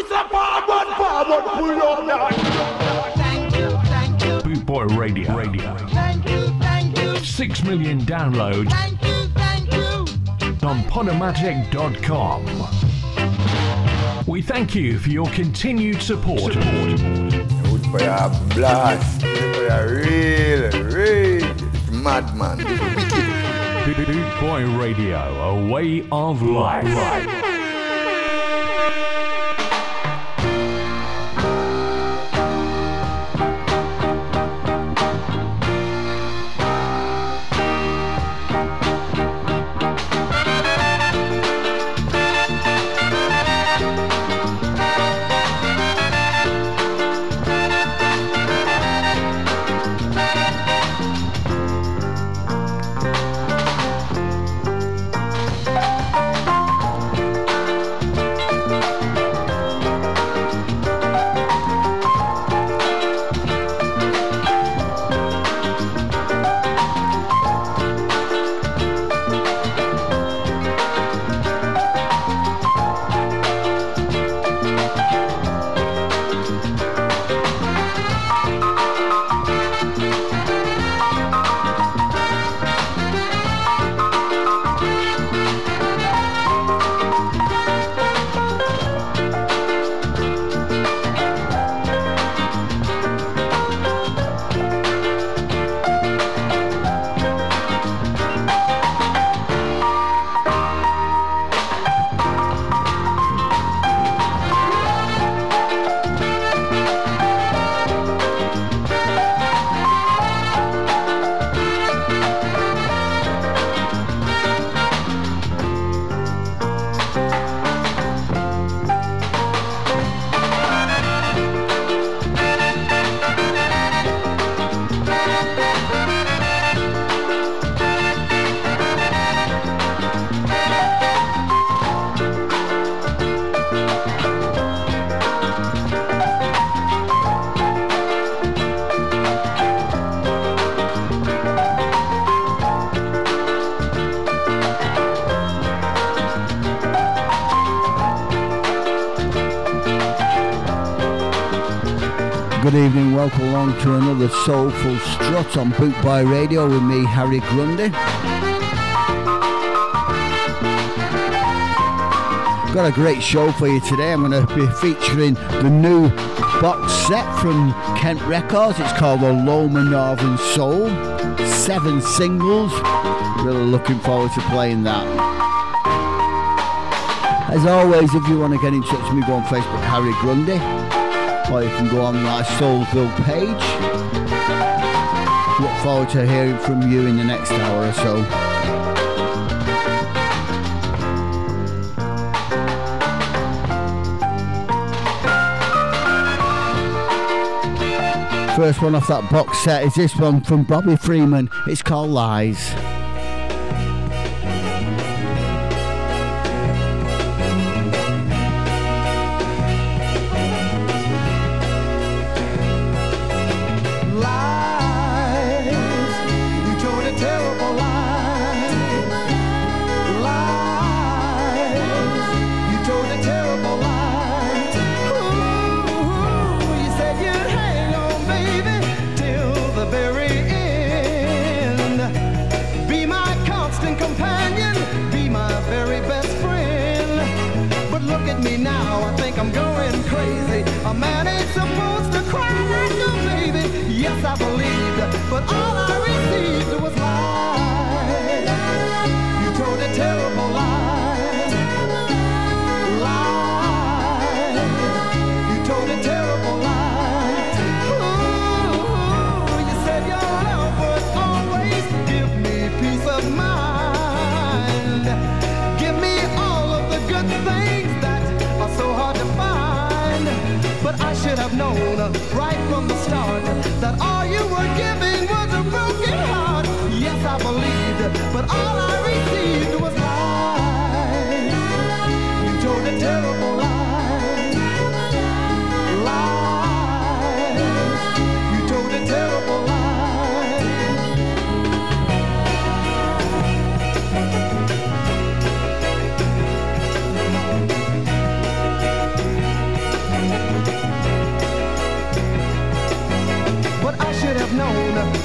Mr. Forward, forward, pull up that. Thank you, thank you, Boot Boy Radio. Radio. thank you, thank you, Six million downloads thank you, thank you. on Podomatic.com. We thank you for your continued support. Good for your blast. Good for your real, real madman. Boot Boy Radio, a way of life. Strut on Boot Boy Radio with me, Harry Grundy. Got a great show for you today. I'm going to be featuring the new box set from Kent Records. It's called The Loma Northern Soul. Seven singles. Really looking forward to playing that. As always, if you want to get in touch with me, go on Facebook, Harry Grundy or you can go on my Soulville page. Forward to hearing from you in the next hour or so. First one off that box set is this one from Bobby Freeman. It's called. Lies. Right from the start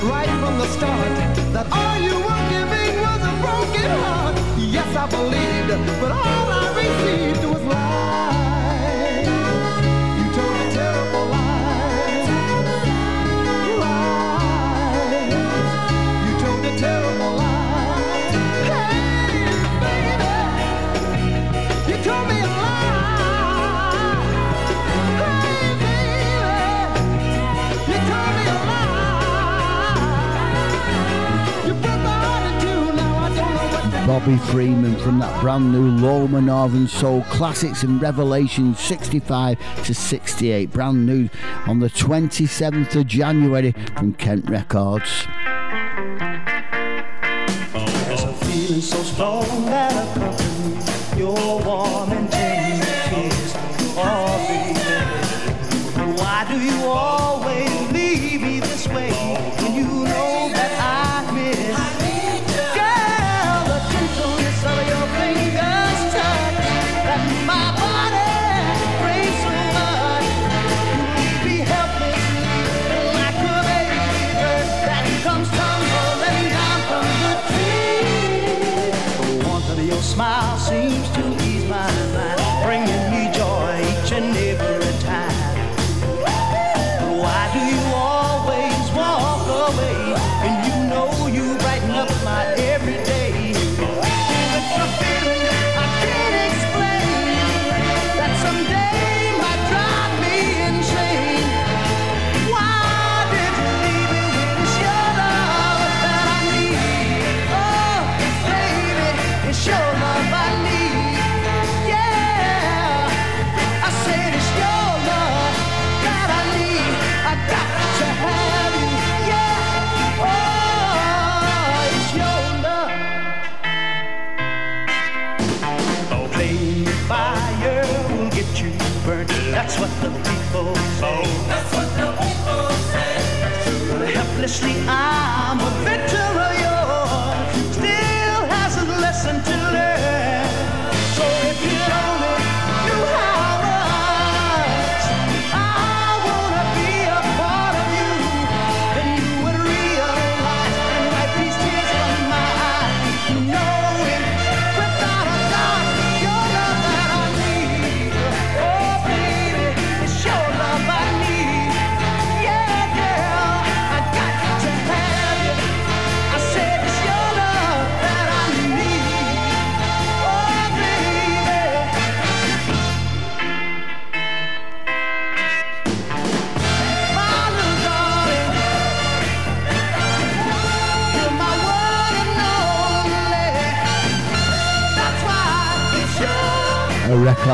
right from the start that all you were giving was a broken heart. Yes, I believed, but all I received was lies. Bobby Freeman from that brand new Loma Northern Soul Classics and Revelations 65 to 68, brand new on the 27th of January from Kent Records. Oh, oh.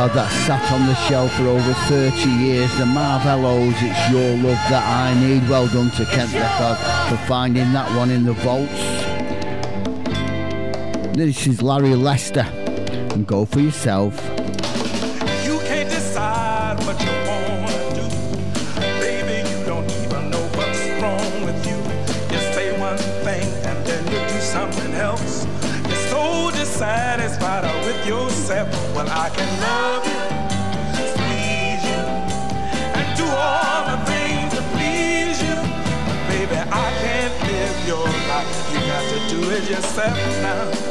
that sat on the shelf for over 30 years. The Marvellos, it's your love that I need. Well done to Kent Record for finding that one in the vaults. This is Larry Lester and go for yourself. Well, I can love you, please you, and do all the things to please you. But baby, I can't live your life. You got to do it yourself now.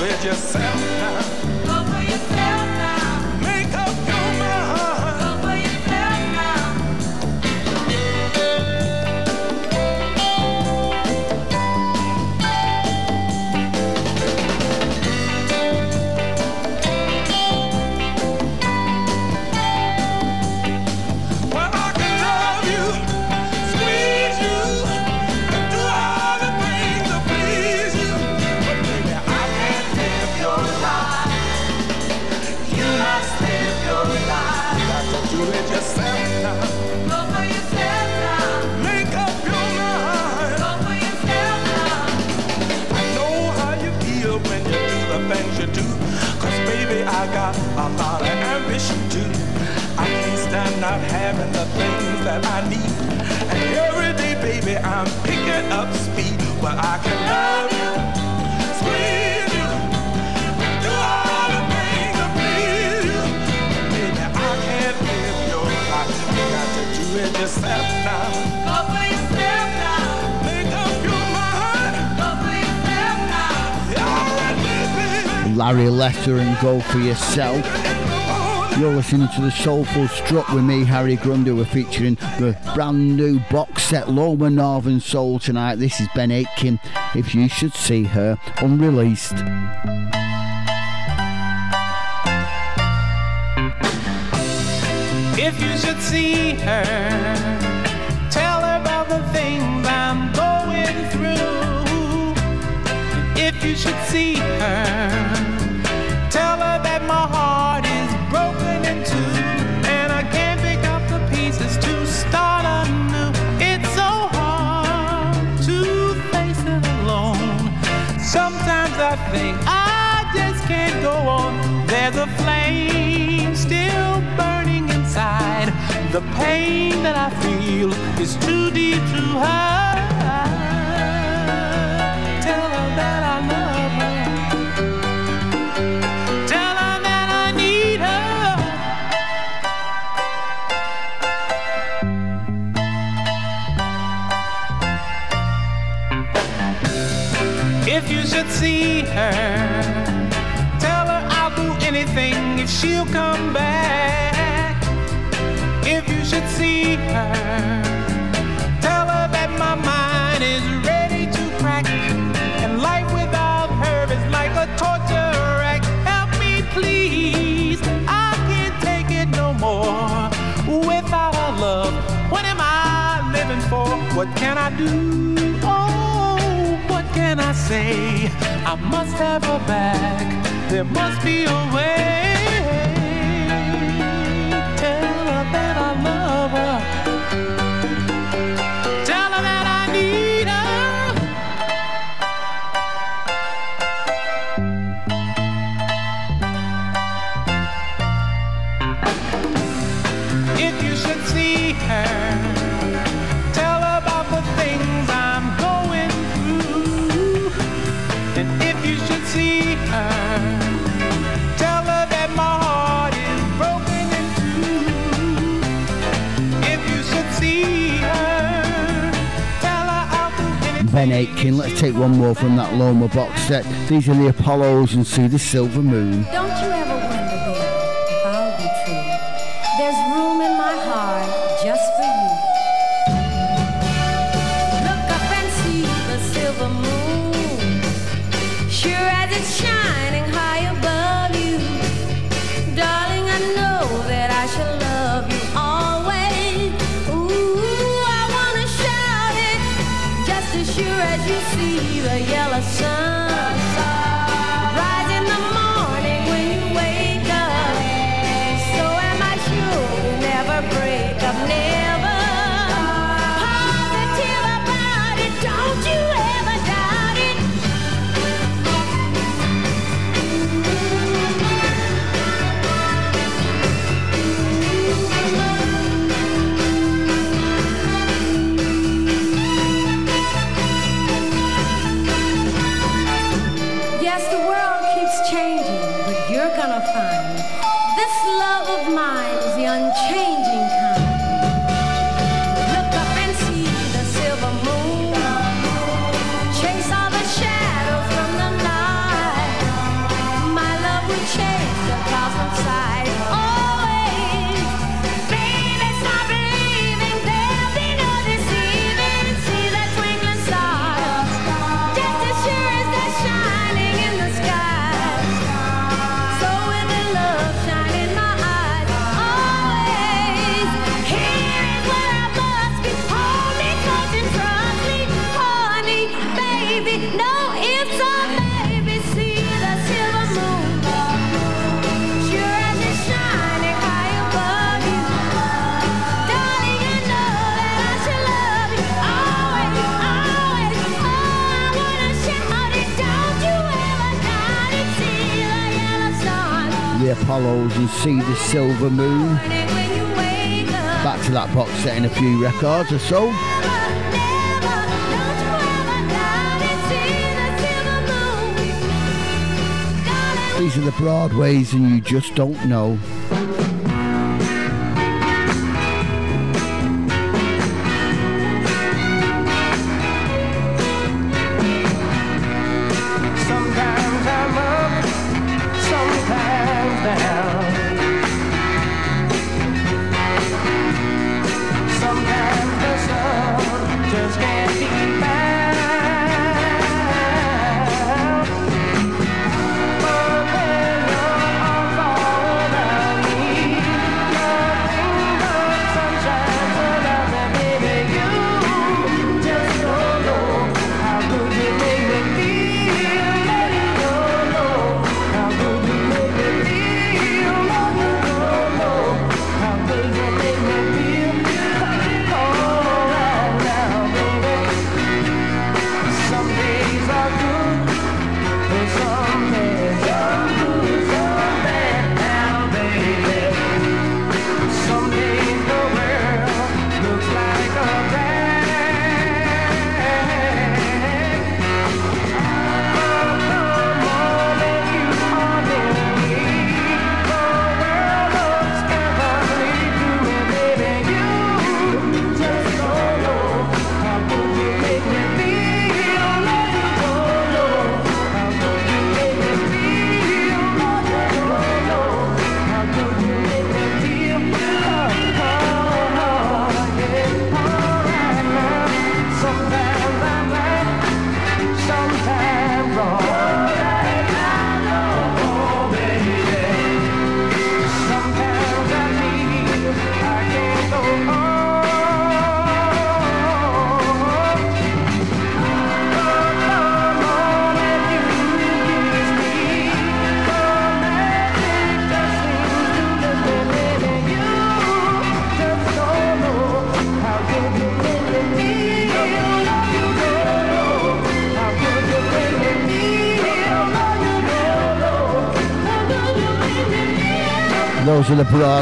let yourself down. Baby. Larry Lester and Go For Yourself. You're listening to the Soulful Strut with me, Harry Grundy. We're featuring the brand new box set Loma Northern Soul tonight. This is Ben Aiken. If you should see her, unreleased. If you should see her, tell her about the things I'm going through. If you should see her, my heart is broken in two, and I can't pick up the pieces to start anew. It's so hard to face it alone. Sometimes I think I just can't go on. There's a flame still burning inside. The pain that I feel is too deep to hide. Tell her that I she'll come back. If you should see her, tell her that my mind is ready to crack. And life without her is like a torture rack. Help me, please. I can't take it no more without her love. What am I living for? What can I do? Oh, what can I say? I must have her back. There must be a way. Love Aiken. Let's take one more from that Loma box set. These are the Apollos and See the Silver Moon. Don't Apollos and See the Silver Moon. Back to that box set in a few records or so. These are the Broadways and you just don't know.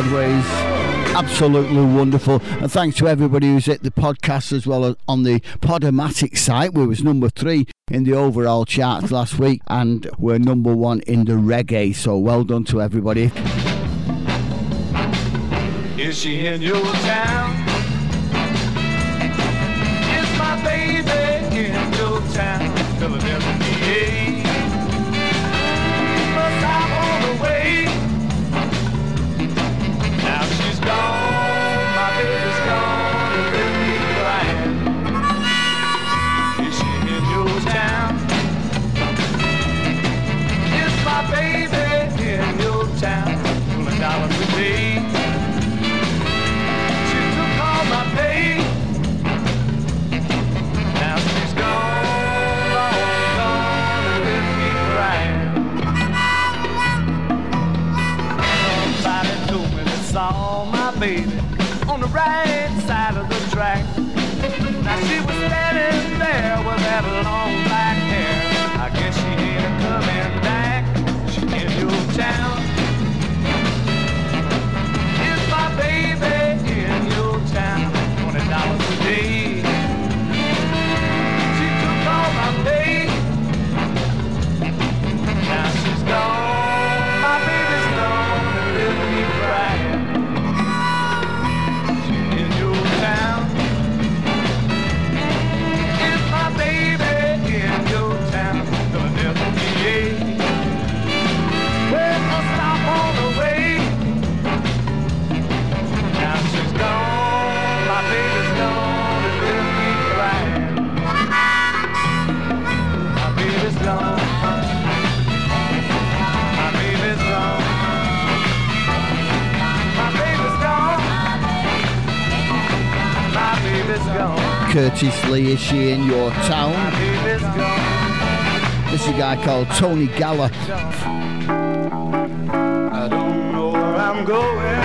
sideways. Absolutely wonderful, and thanks to everybody who's hit the podcast as well as on the Podomatic site. We was number three in the overall charts last week, and we're number one in the reggae. So well done to everybody. Is she in your town? Is my baby in your town, on the right side of the track. Now she was standing there with that long black hair. I guess she ain't coming back. She in your town. Curtis Lee. Is she in your town? This is a guy called Tony Gallagher. I don't know where I'm going.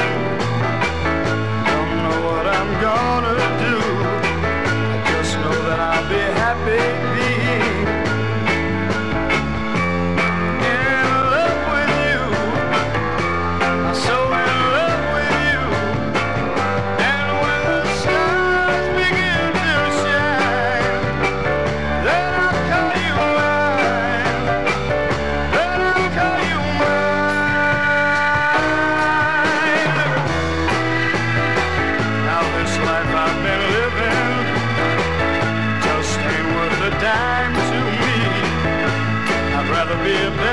Don't know what I'm gonna do. I just know that I'll be happy. remember.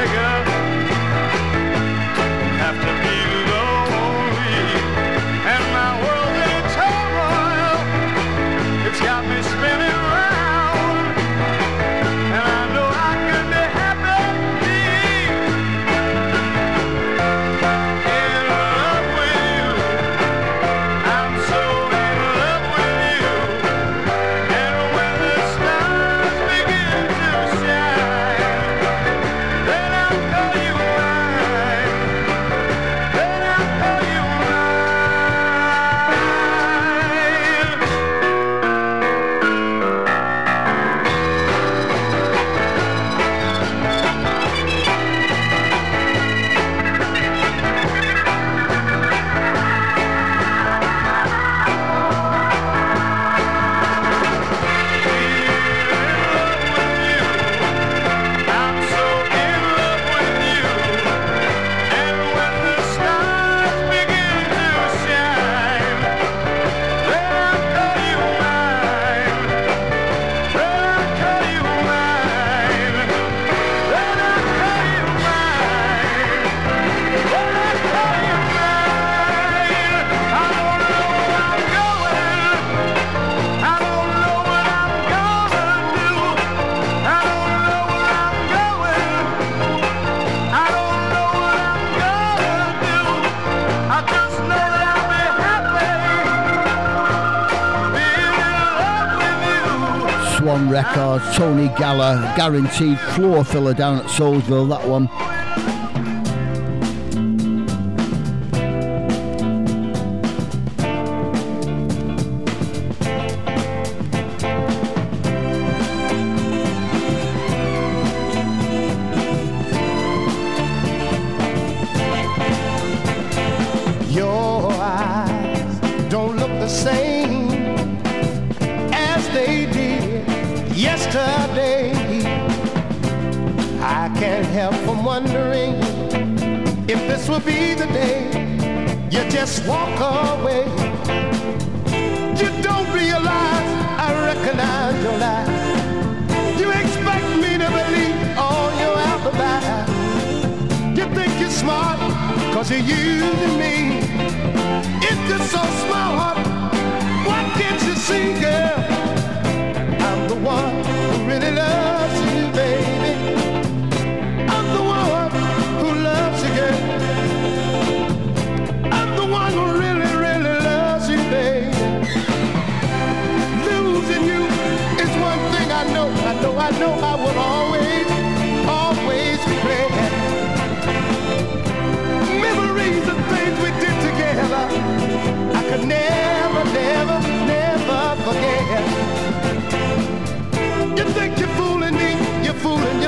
guaranteed floor filler down at Soulsville, that one.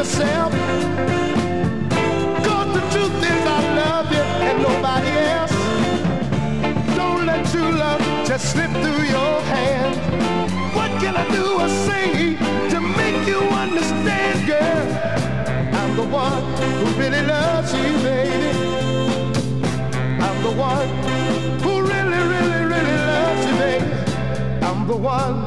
yourself. Cause the truth is I love you and nobody else. Don't let true love just slip through your hands. What can I do or say to make you understand, girl? I'm the one who really loves you, baby. I'm the one who really, really, really loves you, baby. I'm the one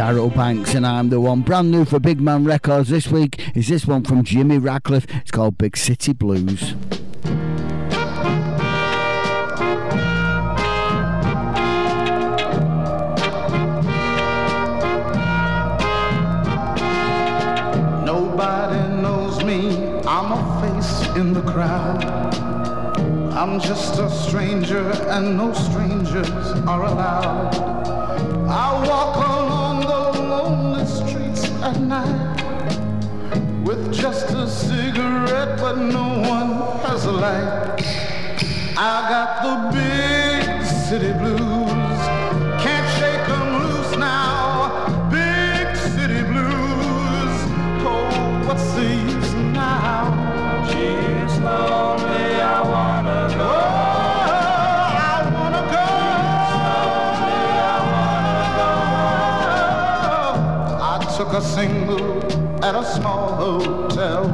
Darrell Banks, and I'm the one. Brand new for Big Man Records this week is this one from Jimmy Radcliffe. It's called Big City Blues. Nobody knows me, I'm a face in the crowd. I'm just a stranger, and no strangers are allowed. light. I got the big city blues. Can't shake them loose now. Big city blues. Oh, what's the use now? Gee, lonely, I wanna go. Took a single at a small hotel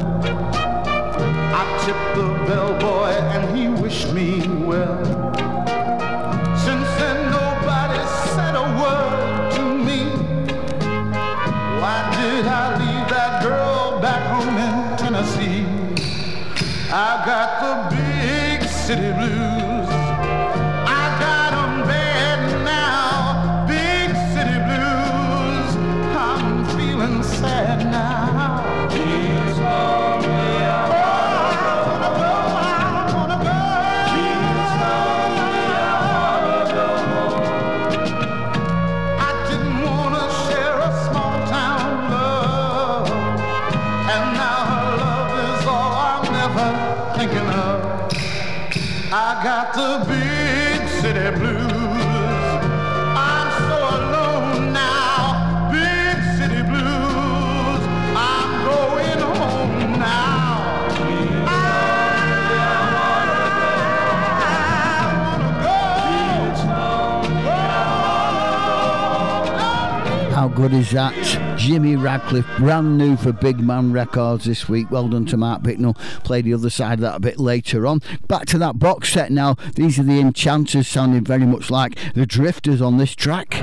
I tipped the bellboy and he wished me well. is that Jimmy Radcliffe, brand new for Big Man Records this week. Well done to Mark Bicknell. Play the other side of that a bit later on. Back to that box set now. These are the Enchanters sounding very much like the Drifters on this track.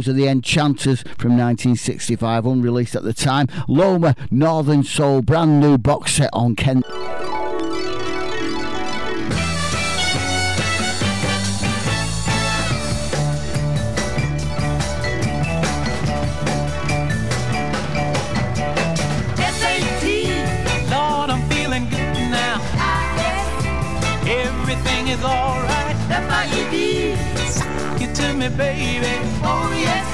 Those are the Enchanters from 1965, unreleased at the time. Loma Northern Soul, brand new box set on Kent. me, baby. Oh, yes.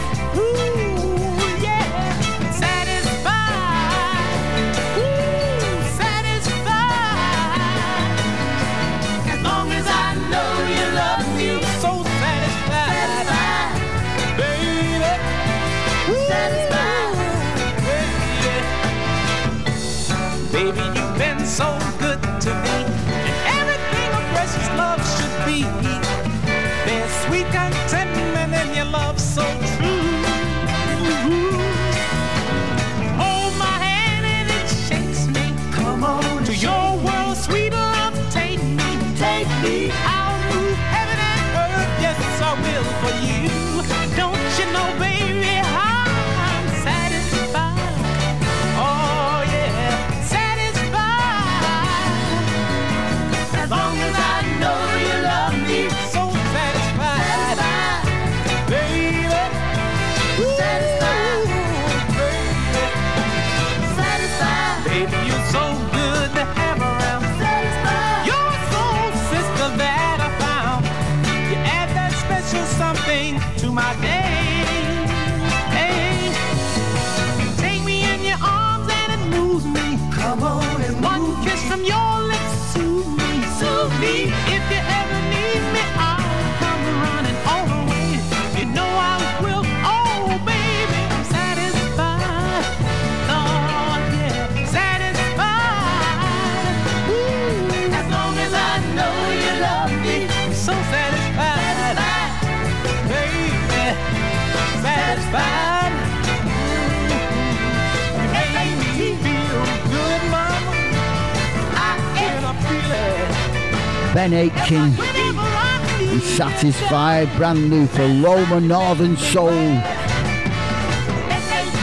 Ben Aiken, and Satisfied, brand new for Loma Northern Soul.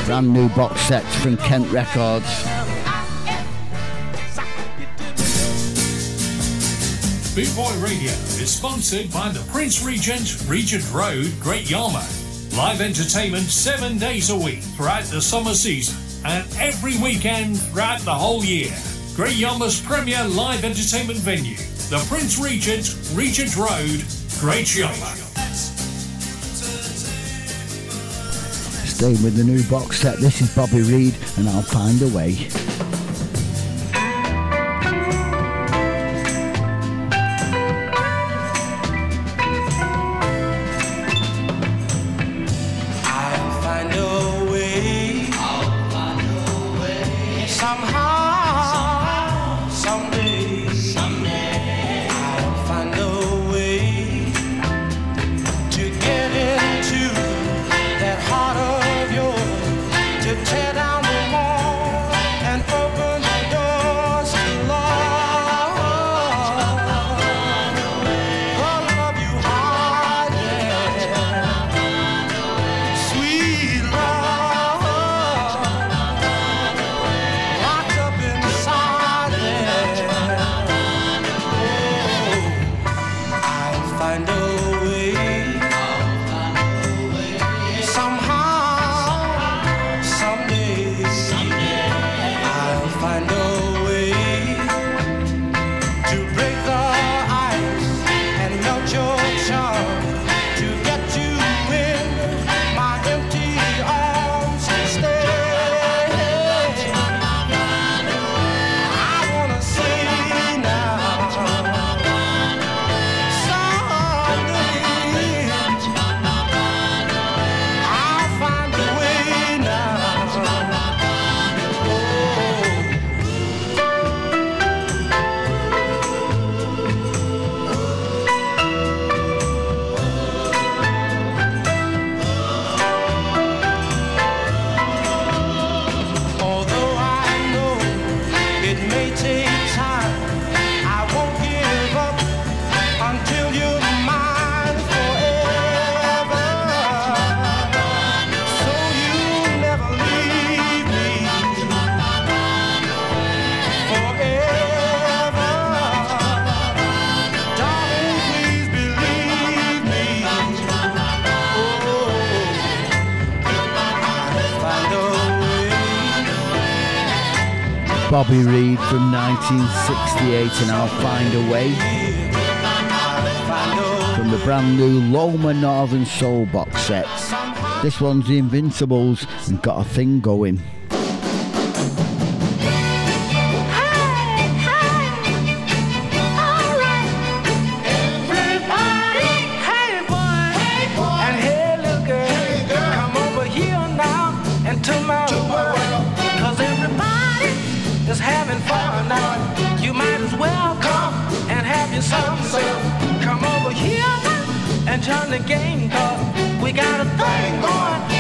Brand new box sets from Kent Records. Boot Boy Radio is sponsored by the Prince Regent, Regent Road, Great Yarmouth. Live entertainment seven days a week throughout the summer season and every weekend throughout the whole year. Great Yarmouth's premier live entertainment venue the Prince Regent, Regent Road, Great Yarmouth. Staying with the new box set, this is Bobby Reed and I'll find a way. Bobby Reed from 1968 and I'll Find a Way. From the brand new Loma Northern Soul box set. This one's The Invincibles and Got a Thing Going. Johnny Gamecock. We got a thing going.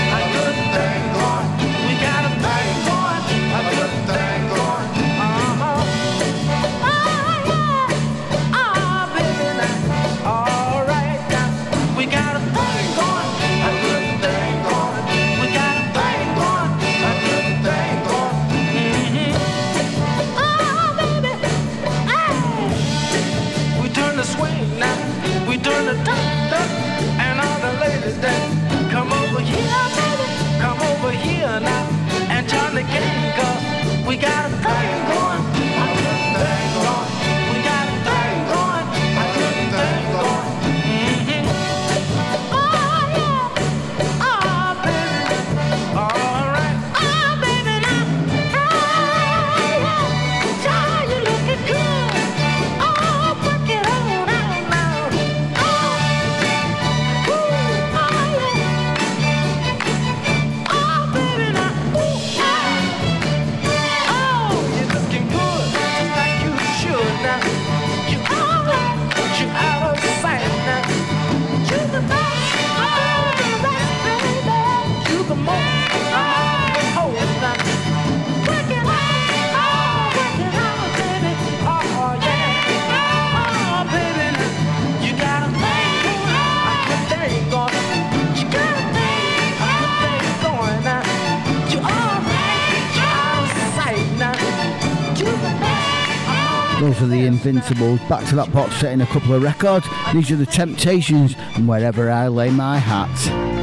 Love for the Invincibles. Back to that box setting a couple of records. These are the Temptations and Wherever I Lay My Hat.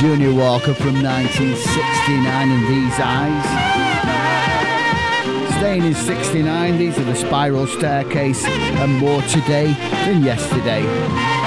Junior Walker from 1969 in These Eyes. Staying in 69, these are the Spiral Staircase and more today than yesterday.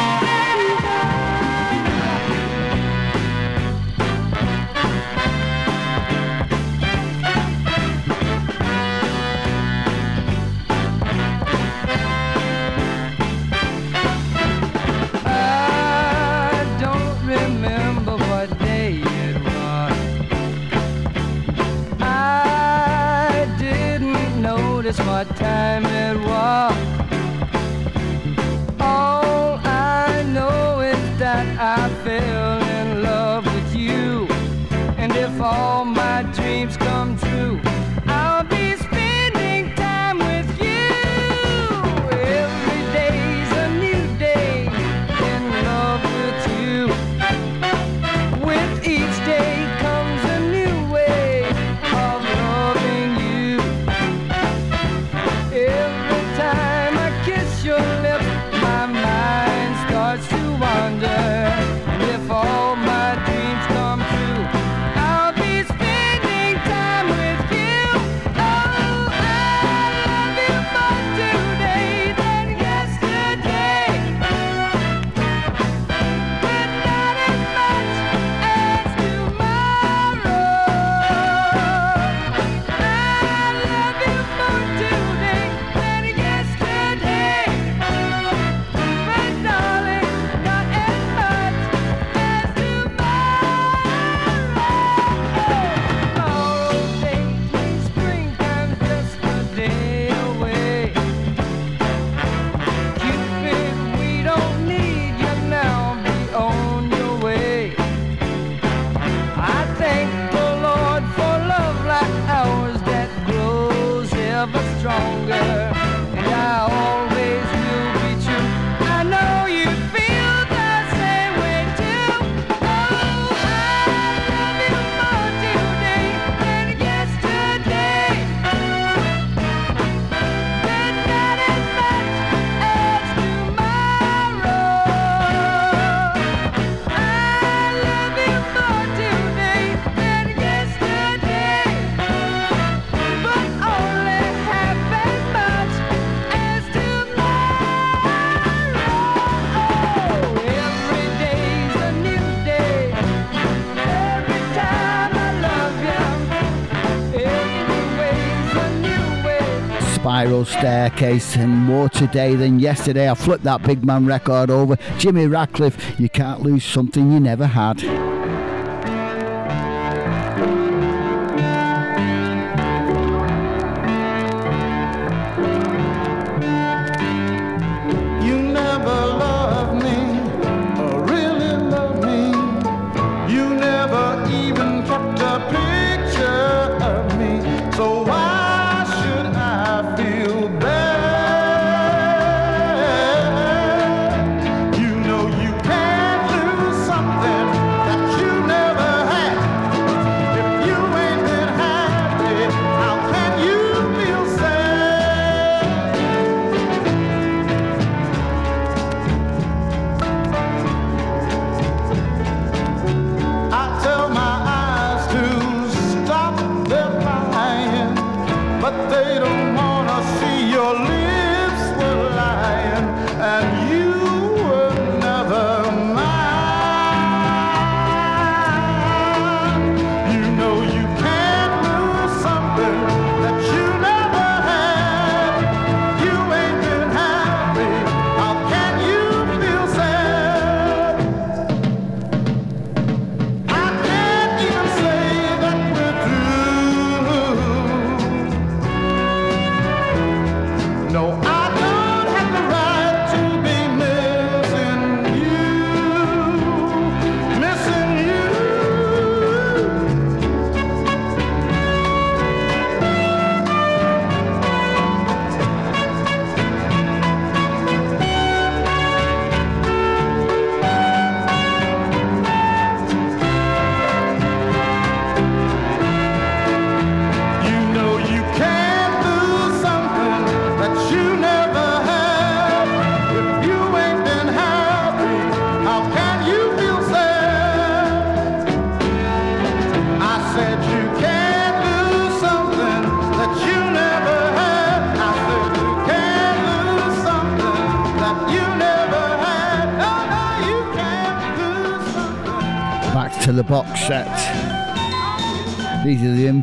spiral staircase, and more today than yesterday. I flipped that big man record over. Jimmy Radcliffe, you can't lose something you never had.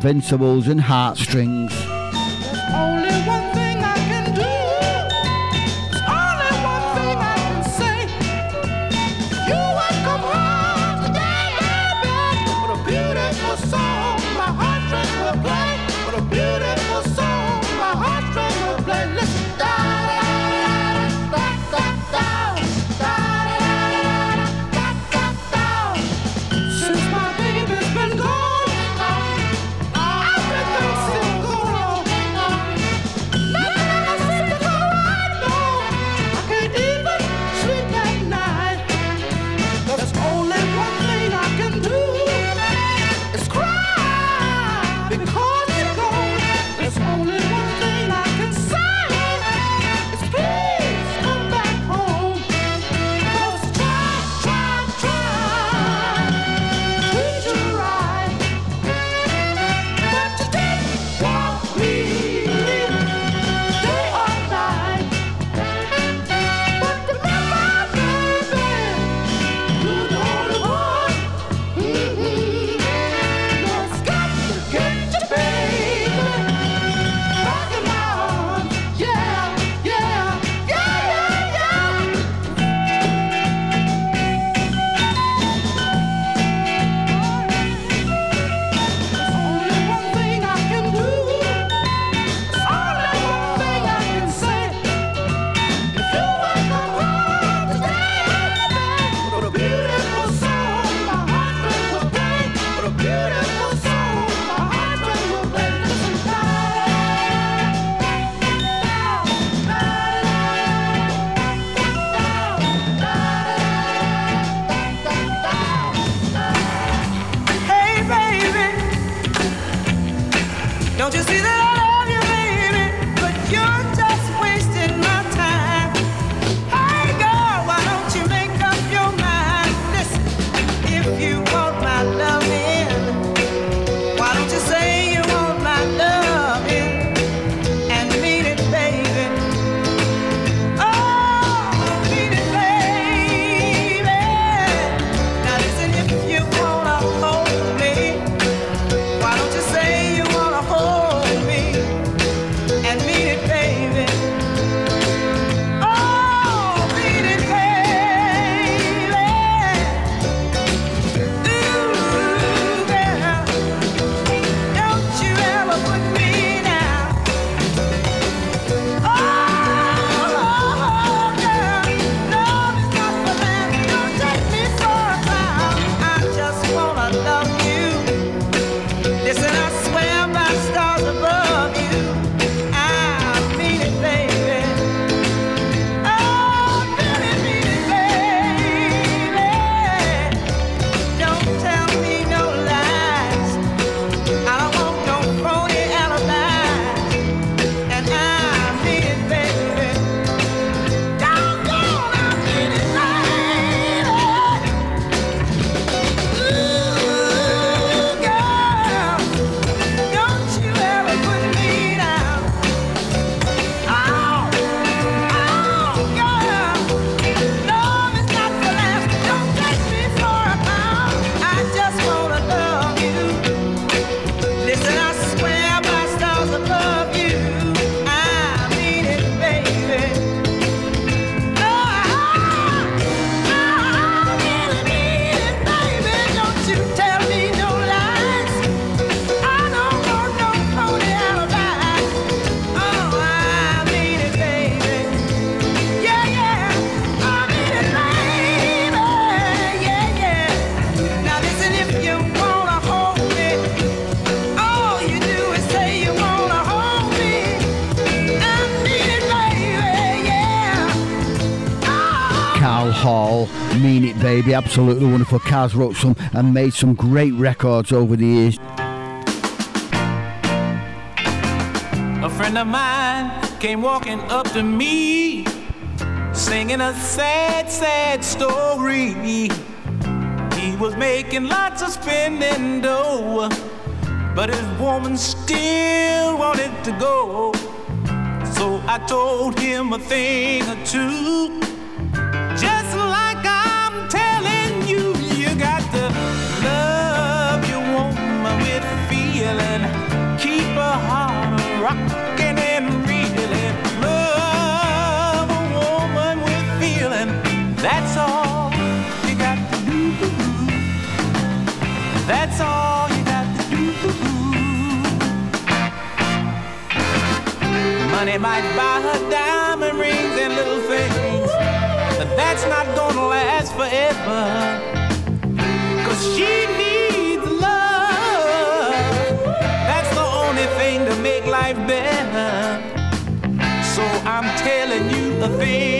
invincibles and heartstrings. the absolutely wonderful Cars wrote some and made some great records over the years. A friend of mine came walking up to me, singing a sad, sad story. He was making lots of spending dough, but his woman still wanted to go. So I told him a thing or two. Money might buy her diamond rings and little things, but that's not gonna last forever. Cause she needs love. That's the only thing to make life better. So I'm telling you the thing.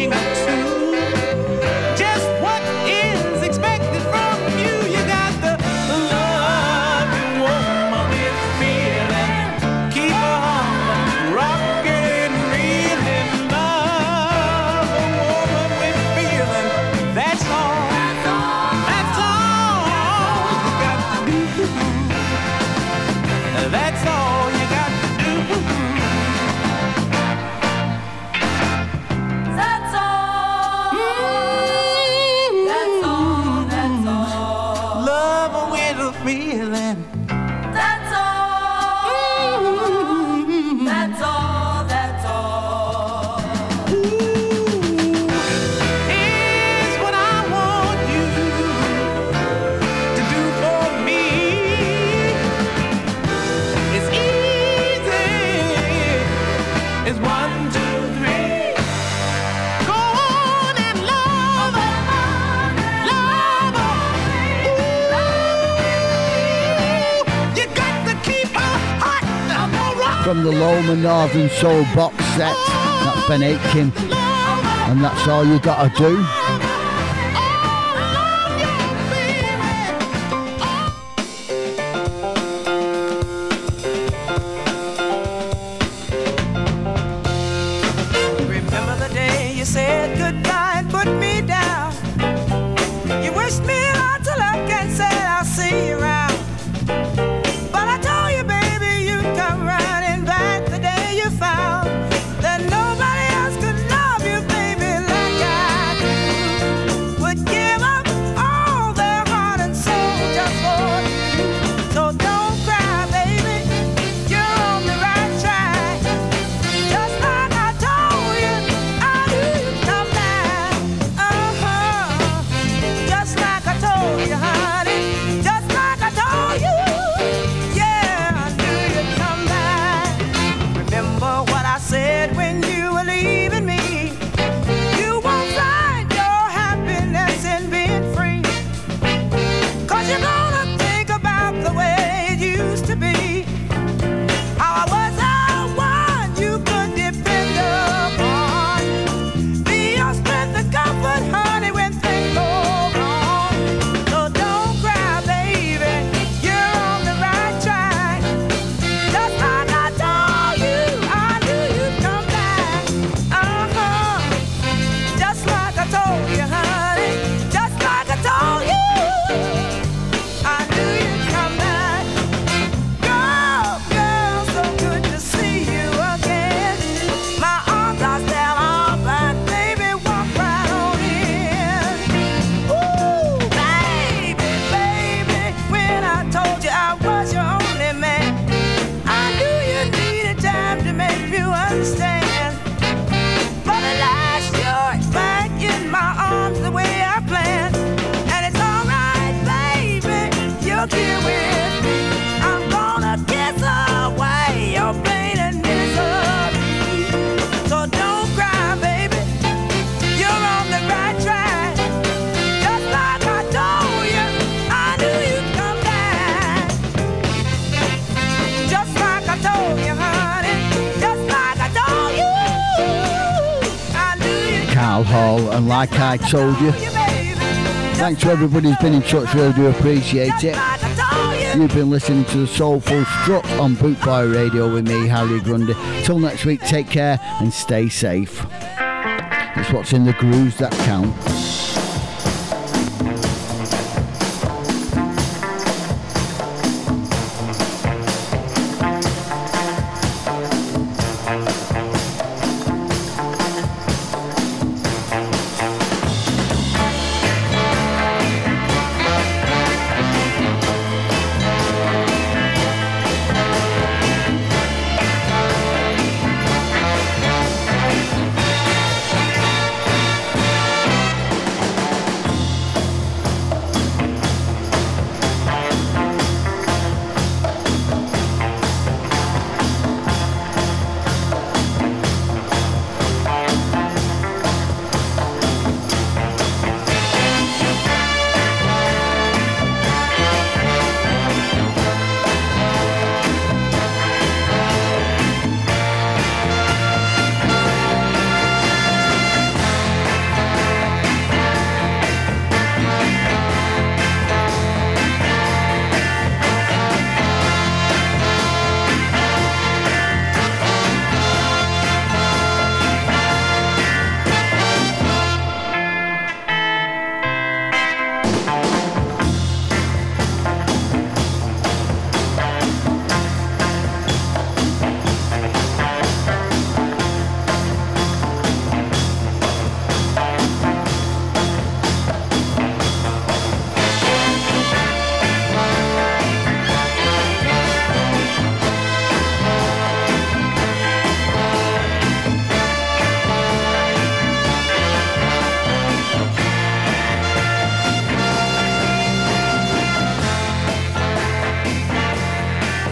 and Soul box set. That's Ben Aiken. And that's all you gotta do. I told you. Thanks to everybody who's been in touch, really do appreciate it. You've been listening to the Soulful Strut on Bootboy Radio with me, Harry Grundy. Till next week, take care and stay safe. It's what's in the grooves that counts.